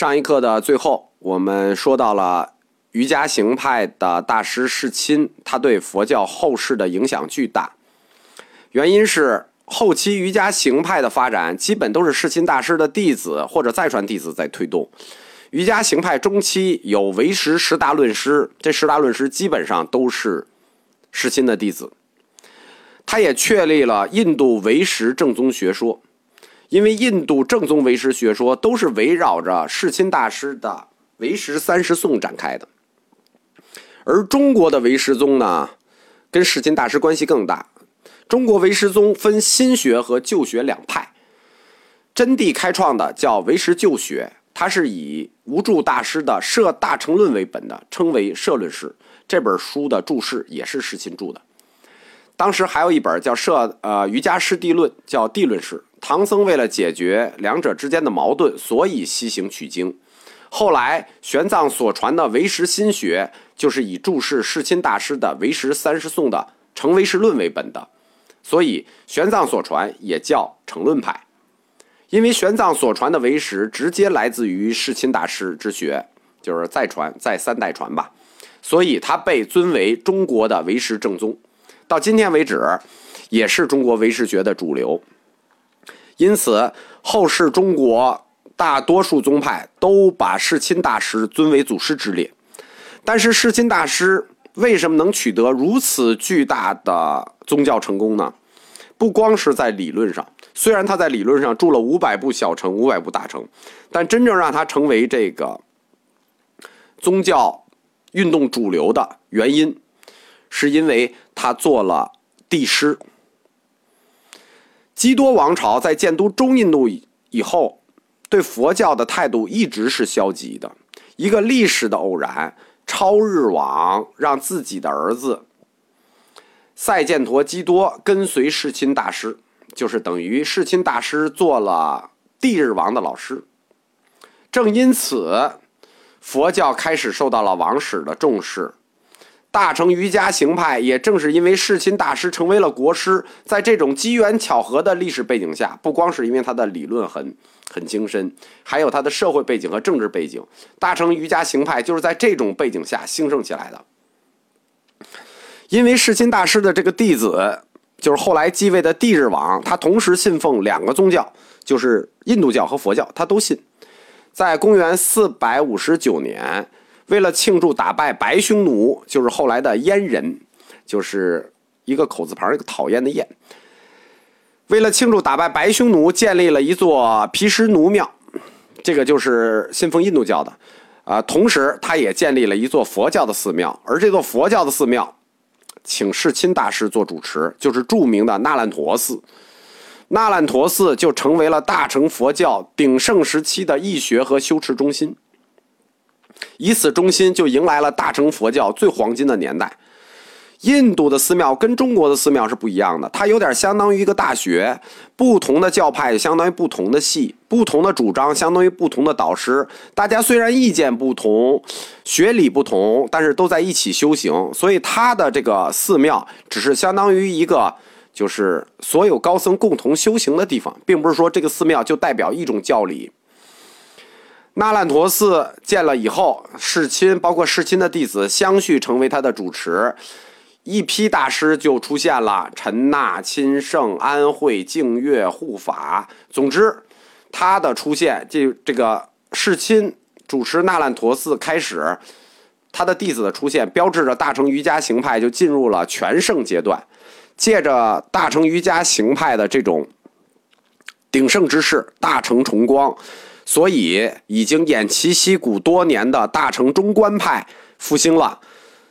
上一课的最后，我们说到了瑜伽行派的大师世亲，他对佛教后世的影响巨大。原因是后期瑜伽行派的发展，基本都是世亲大师的弟子或者再传弟子在推动。瑜伽行派中期有唯识十大论师，这十大论师基本上都是世亲的弟子。他也确立了印度唯识正宗学说，因为印度正宗唯识学说都是围绕着世亲大师的唯识三十颂展开的，而中国的唯识宗呢，跟世亲大师关系更大。中国唯识宗分新学和旧学两派，真谛开创的叫唯识旧学。它是以无著大师的《摄大乘论》为本的，称为摄论师。这本书的注释也是世亲著的。当时还有一本叫《摄呃瑜伽师地论》，叫地论师。唐僧为了解决两者之间的矛盾，所以西行取经。后来玄奘所传的唯识心学，就是以注释世亲大师的《唯识三十颂》的《成唯识论》为本的，所以玄奘所传也叫成论派。因为玄奘所传的唯识直接来自于世亲大师之学，就是再传再三代传吧，所以他被尊为中国的唯识正宗，到今天为止，也是中国唯识学的主流。因此，后世中国大多数宗派都把世亲大师尊为祖师之列。但是，世亲大师为什么能取得如此巨大的宗教成功呢？不光是在理论上。虽然他在理论上铸了五百部小乘、五百部大乘，但真正让他成为这个宗教运动主流的原因，是因为他做了帝师。基多王朝在建都中印度以后，对佛教的态度一直是消极的。一个历史的偶然，超日王让自己的儿子赛建陀基多跟随世亲大师。就是等于世亲大师做了帝日王的老师，正因此，佛教开始受到了王室的重视。大乘瑜伽行派也正是因为世亲大师成为了国师，在这种机缘巧合的历史背景下，不光是因为他的理论很很精深，还有他的社会背景和政治背景，大乘瑜伽行派就是在这种背景下兴盛起来的。因为世亲大师的这个弟子。就是后来继位的帝日王，他同时信奉两个宗教，就是印度教和佛教，他都信。在公元四百五十九年，为了庆祝打败白匈奴，就是后来的燕人，就是一个口字旁一个讨厌的厌。为了庆祝打败白匈奴，建立了一座毗湿奴庙，这个就是信奉印度教的。啊，同时他也建立了一座佛教的寺庙，而这座佛教的寺庙。请世亲大师做主持，就是著名的那烂陀寺。那烂陀寺就成为了大乘佛教鼎盛时期的义学和修持中心。以此中心，就迎来了大乘佛教最黄金的年代。印度的寺庙跟中国的寺庙是不一样的，它有点相当于一个大学，不同的教派相当于不同的系，不同的主张相当于不同的导师。大家虽然意见不同，学理不同，但是都在一起修行。所以它的这个寺庙只是相当于一个，就是所有高僧共同修行的地方，并不是说这个寺庙就代表一种教理。那烂陀寺建了以后，世亲包括世亲的弟子相续成为他的主持。一批大师就出现了，陈那、钦圣、安慧、净月、护法。总之，他的出现，这这个世亲主持那烂陀寺开始，他的弟子的出现，标志着大乘瑜伽行派就进入了全盛阶段。借着大乘瑜伽行派的这种鼎盛之势，大乘崇光，所以已经偃旗息鼓多年的大乘中观派复兴了。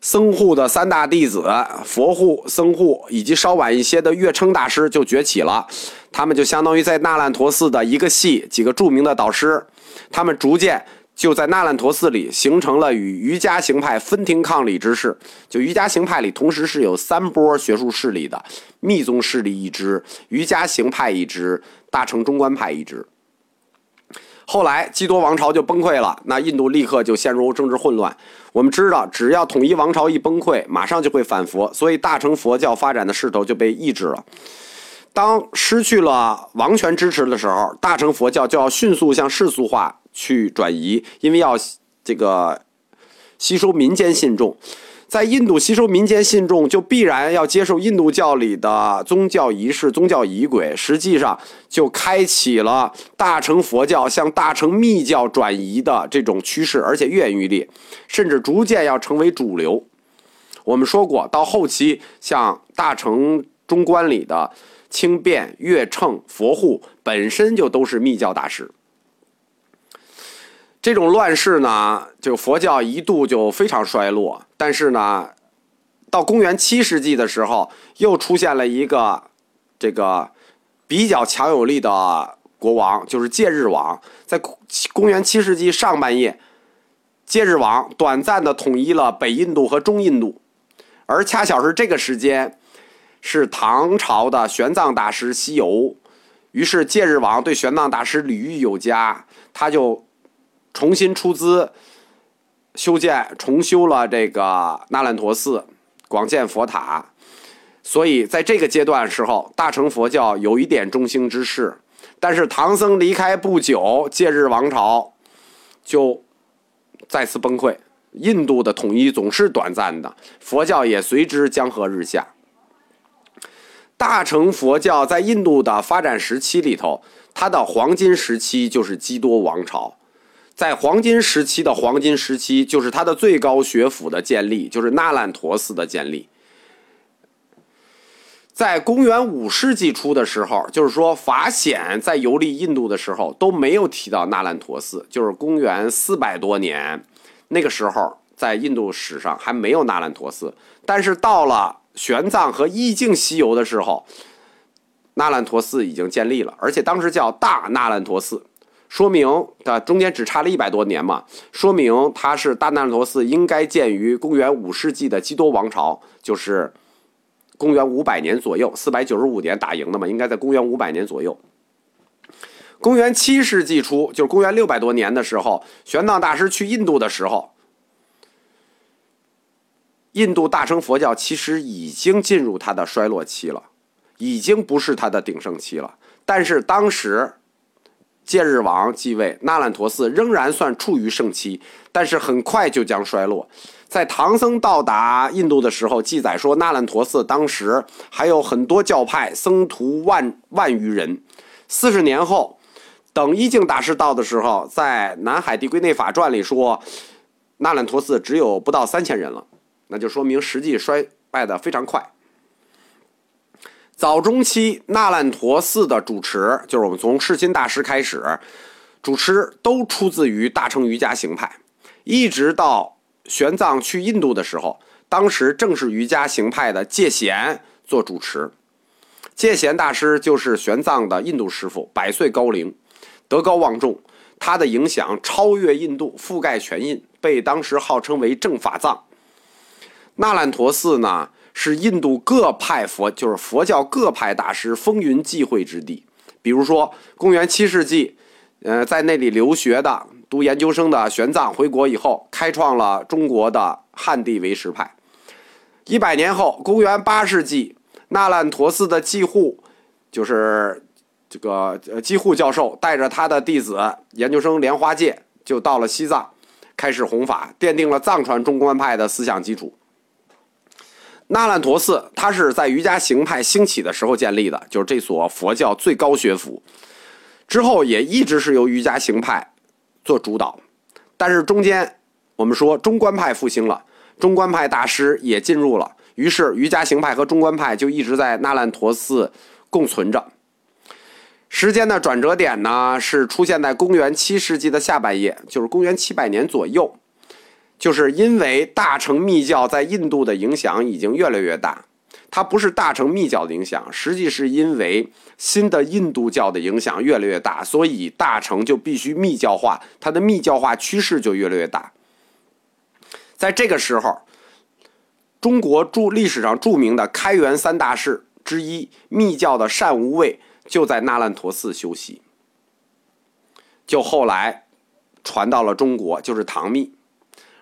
僧护的三大弟子佛护、僧护以及稍晚一些的月称大师就崛起了，他们就相当于在那烂陀寺的一个系几个著名的导师，他们逐渐就在那烂陀寺里形成了与瑜伽行派分庭抗礼之势。就瑜伽行派里同时是有三波学术势力的，密宗势力一支，瑜伽行派一支，大乘中观派一支。后来基多王朝就崩溃了，那印度立刻就陷入政治混乱。我们知道，只要统一王朝一崩溃，马上就会反佛，所以大乘佛教发展的势头就被抑制了。当失去了王权支持的时候，大乘佛教就要迅速向世俗化去转移，因为要这个吸收民间信众。在印度吸收民间信众，就必然要接受印度教里的宗教仪式、宗教仪轨，实际上就开启了大乘佛教向大乘密教转移的这种趋势，而且愈演愈烈，甚至逐渐要成为主流。我们说过，到后期像大乘中观里的清辩、月称、佛护，本身就都是密教大师。这种乱世呢，就佛教一度就非常衰落。但是呢，到公元七世纪的时候，又出现了一个这个比较强有力的国王，就是戒日王。在公元七世纪上半叶，戒日王短暂的统一了北印度和中印度，而恰巧是这个时间，是唐朝的玄奘大师西游。于是戒日王对玄奘大师礼遇有加，他就。重新出资修建、重修了这个那烂陀寺，广建佛塔。所以在这个阶段时候，大乘佛教有一点中兴之势。但是唐僧离开不久，戒日王朝就再次崩溃。印度的统一总是短暂的，佛教也随之江河日下。大乘佛教在印度的发展时期里头，它的黄金时期就是基多王朝。在黄金时期的黄金时期，就是他的最高学府的建立，就是那烂陀寺的建立。在公元五世纪初的时候，就是说法显在游历印度的时候都没有提到那烂陀寺，就是公元四百多年，那个时候在印度史上还没有那烂陀寺。但是到了玄奘和义净西游的时候，那烂陀寺已经建立了，而且当时叫大那烂陀寺。说明的中间只差了一百多年嘛，说明它是大那烂陀寺应该建于公元五世纪的基多王朝，就是公元五百年左右，四百九十五年打赢的嘛，应该在公元五百年左右。公元七世纪初，就是公元六百多年的时候，玄奘大师去印度的时候，印度大乘佛教其实已经进入它的衰落期了，已经不是它的鼎盛期了，但是当时。戒日王继位，那烂陀寺仍然算处于盛期，但是很快就将衰落。在唐僧到达印度的时候，记载说那烂陀寺当时还有很多教派，僧徒万万余人。四十年后，等一净大师到的时候，在《南海地归内法传》里说，那烂陀寺只有不到三千人了，那就说明实际衰败的非常快。早中期那烂陀寺的主持，就是我们从世亲大师开始，主持都出自于大乘瑜伽行派。一直到玄奘去印度的时候，当时正是瑜伽行派的戒贤做主持。戒贤大师就是玄奘的印度师傅，百岁高龄，德高望重，他的影响超越印度，覆盖全印，被当时号称为正法藏。那烂陀寺呢？是印度各派佛，就是佛教各派大师风云际会之地。比如说，公元七世纪，呃，在那里留学的、读研究生的玄奘回国以后，开创了中国的汉地唯识派。一百年后，公元八世纪，那烂陀寺的继护，就是这个呃继护教授，带着他的弟子研究生莲花戒，就到了西藏，开始弘法，奠定了藏传中观派的思想基础。那烂陀寺，它是在瑜伽行派兴起的时候建立的，就是这所佛教最高学府。之后也一直是由瑜伽行派做主导，但是中间我们说中观派复兴了，中观派大师也进入了，于是瑜伽行派和中观派就一直在那烂陀寺共存着。时间的转折点呢，是出现在公元七世纪的下半叶，就是公元七百年左右。就是因为大乘密教在印度的影响已经越来越大，它不是大乘密教的影响，实际是因为新的印度教的影响越来越大，所以大乘就必须密教化，它的密教化趋势就越来越大。在这个时候，中国著历史上著名的开元三大士之一密教的善无畏就在那烂陀寺修习，就后来传到了中国，就是唐密。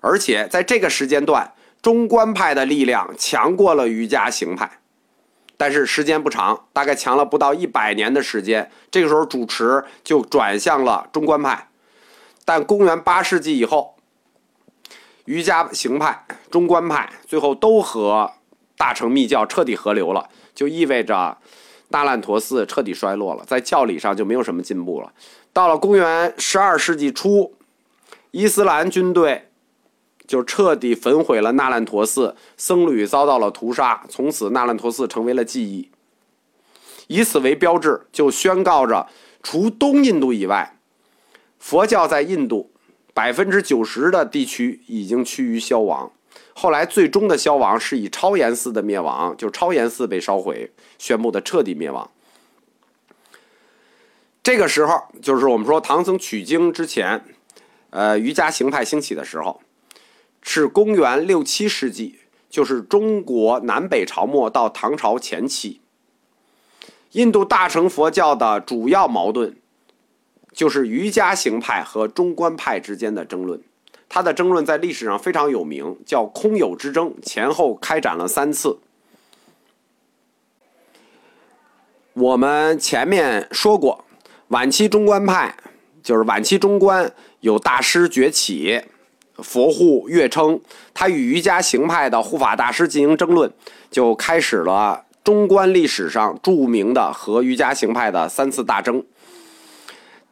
而且在这个时间段，中观派的力量强过了瑜伽行派，但是时间不长，大概强了不到一百年的时间。这个时候，主持就转向了中观派。但公元八世纪以后，瑜伽行派、中观派最后都和大乘密教彻底合流了，就意味着那烂陀寺彻底衰落了，在教理上就没有什么进步了。到了公元十二世纪初，伊斯兰军队就彻底焚毁了那烂陀寺，僧侣遭到了屠杀，从此那烂陀寺成为了记忆。以此为标志，就宣告着除东印度以外，佛教在印度百分之九十的地区已经趋于消亡。后来最终的消亡是以超严寺的灭亡，就超严寺被烧毁，宣布的彻底灭亡。这个时候，就是我们说唐僧取经之前，呃，瑜伽行派兴起的时候，是公元六七世纪，就是中国南北朝末到唐朝前期。印度大乘佛教的主要矛盾，就是瑜伽行派和中观派之间的争论。它的争论在历史上非常有名，叫空有之争，前后开展了三次。我们前面说过，晚期中观派就是晚期中观有大师崛起，佛护月称，他与瑜伽行派的护法大师进行争论，就开始了。中观历史上著名的和瑜伽行派的三次大争。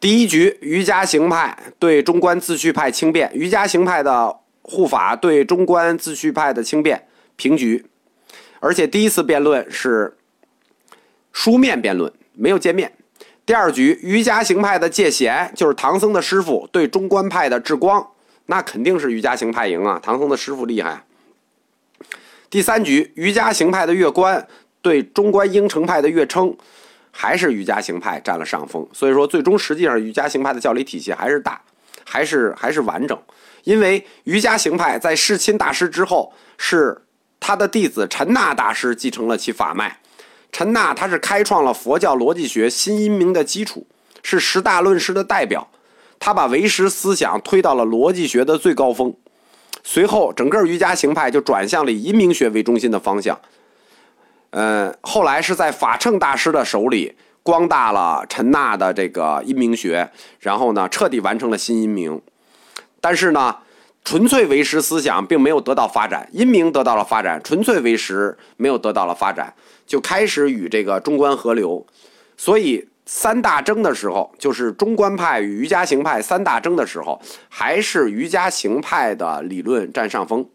第一局，瑜伽行派对中观自续派轻辩，瑜伽行派的护法对中观自续派的轻辩，平局。而且第一次辩论是书面辩论，没有见面。第二局，瑜伽行派的戒贤就是唐僧的师傅对中观派的智光，那肯定是瑜伽行派赢啊，唐僧的师傅厉害。第三局，瑜伽行派的月观。对中观应成派的月称，还是瑜伽行派占了上风。所以说，最终实际上瑜伽行派的教理体系还是大，还是还是完整。因为瑜伽行派在世亲大师之后，是他的弟子陈那大师继承了其法脉。陈那他是开创了佛教逻辑学新音明的基础，是十大论师的代表。他把唯识思想推到了逻辑学的最高峰。随后，整个瑜伽行派就转向了以阴明学为中心的方向。呃，后来是在法称大师的手里光大了陈那的这个阴明学，然后呢，彻底完成了新阴明。但是呢，纯粹唯识思想并没有得到发展，阴明得到了发展，纯粹唯识没有得到了发展，就开始与这个中观合流。所以三大争的时候，就是中观派与瑜伽行派三大争的时候，还是瑜伽行派的理论占上风。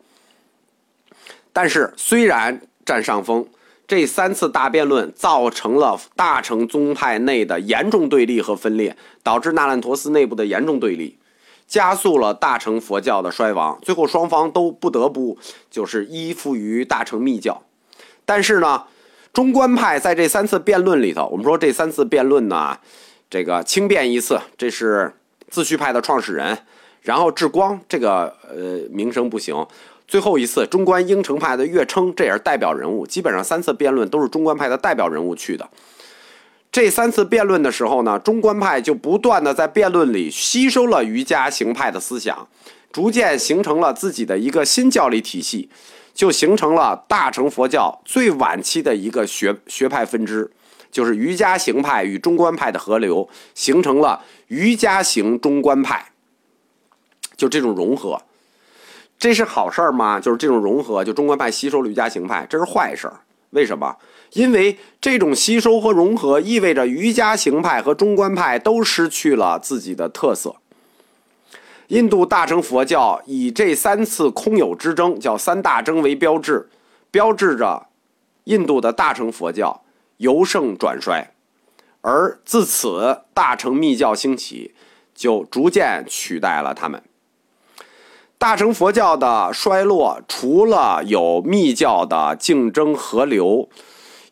但是虽然占上风。这三次大辩论造成了大乘宗派内的严重对立和分裂，导致那烂陀寺内部的严重对立，加速了大乘佛教的衰亡。最后双方都不得不就是依附于大乘密教。但是呢，中观派在这三次辩论里头，我们说这三次辩论呢，这个轻辩一次，这是自序派的创始人，然后智光这个呃名声不行。最后一次，中观应成派的岳称，这也是代表人物。基本上三次辩论都是中观派的代表人物去的。这三次辩论的时候呢，中观派就不断的在辩论里吸收了瑜伽行派的思想，逐渐形成了自己的一个新教理体系，就形成了大乘佛教最晚期的一个学学派分支，就是瑜伽行派与中观派的合流，形成了瑜伽行中观派。就这种融合。这是好事儿吗？就是这种融合，就中观派吸收了瑜伽行派，这是坏事儿。为什么？因为这种吸收和融合意味着瑜伽行派和中观派都失去了自己的特色。印度大乘佛教以这三次空有之争，叫三大争为标志，标志着印度的大乘佛教由盛转衰，而自此大乘密教兴起，就逐渐取代了他们。大乘佛教的衰落，除了有密教的竞争合流，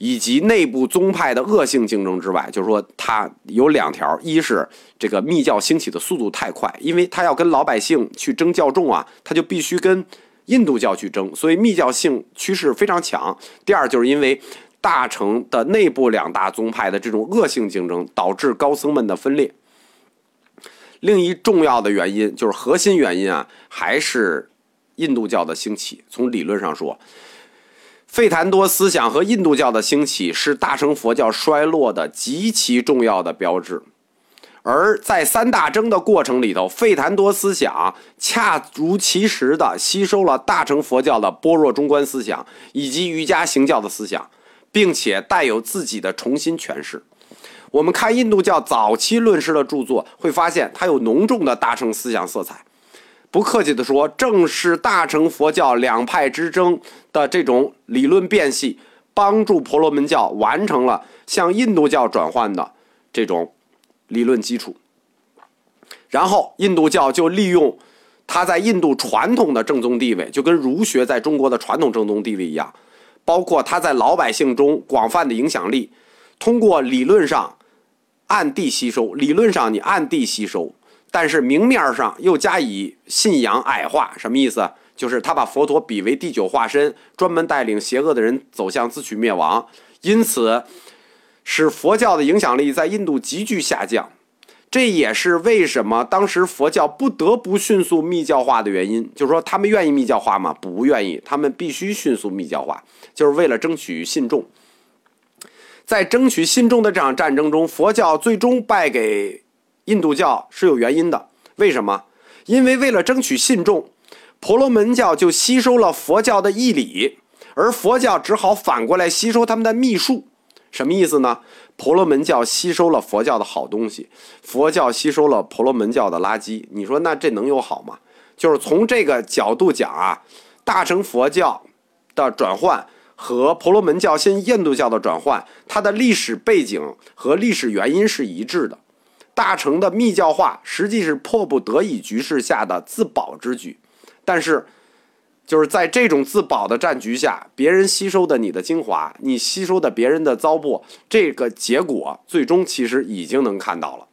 以及内部宗派的恶性竞争之外，就是说它有两条：一是这个密教兴起的速度太快，因为它要跟老百姓去争教众啊，它就必须跟印度教去争，所以密教性趋势非常强；第二，就是因为大乘的内部两大宗派的这种恶性竞争，导致高僧们的分裂。另一重要的原因就是核心原因啊，还是印度教的兴起。从理论上说，费檀多思想和印度教的兴起是大乘佛教衰落的极其重要的标志。而在三大征的过程里头，费檀多思想恰如其时的吸收了大乘佛教的般若中观思想以及瑜伽行教的思想，并且带有自己的重新诠释。我们看印度教早期论师的著作，会发现它有浓重的大乘思想色彩。不客气地说，正是大乘佛教两派之争的这种理论辨析，帮助婆罗门教完成了向印度教转换的这种。理论基础，然后印度教就利用它在印度传统的正宗地位，就跟儒学在中国的传统正宗地位一样，包括它在老百姓中广泛的影响力，通过理论上暗地吸收，理论上你暗地吸收，但是明面上又加以信仰矮化，什么意思？就是他把佛陀比为第九化身，专门带领邪恶的人走向自取灭亡，因此。使佛教的影响力在印度急剧下降，这也是为什么当时佛教不得不迅速密教化的原因。就是说，他们愿意密教化吗？不愿意，他们必须迅速密教化，就是为了争取信众。在争取信众的这场战争中，佛教最终败给印度教是有原因的。为什么？因为为了争取信众，婆罗门教就吸收了佛教的义理，而佛教只好反过来吸收他们的秘术。什么意思呢？婆罗门教吸收了佛教的好东西，佛教吸收了婆罗门教的垃圾。你说那这能有好吗？就是从这个角度讲啊，大乘佛教的转换和婆罗门教新印度教的转换，它的历史背景和历史原因是一致的。大成的密教化实际是迫不得已局势下的自保之举，但是。就是在这种自保的战局下，别人吸收的你的精华，你吸收的别人的糟粕，这个结果最终其实已经能看到了。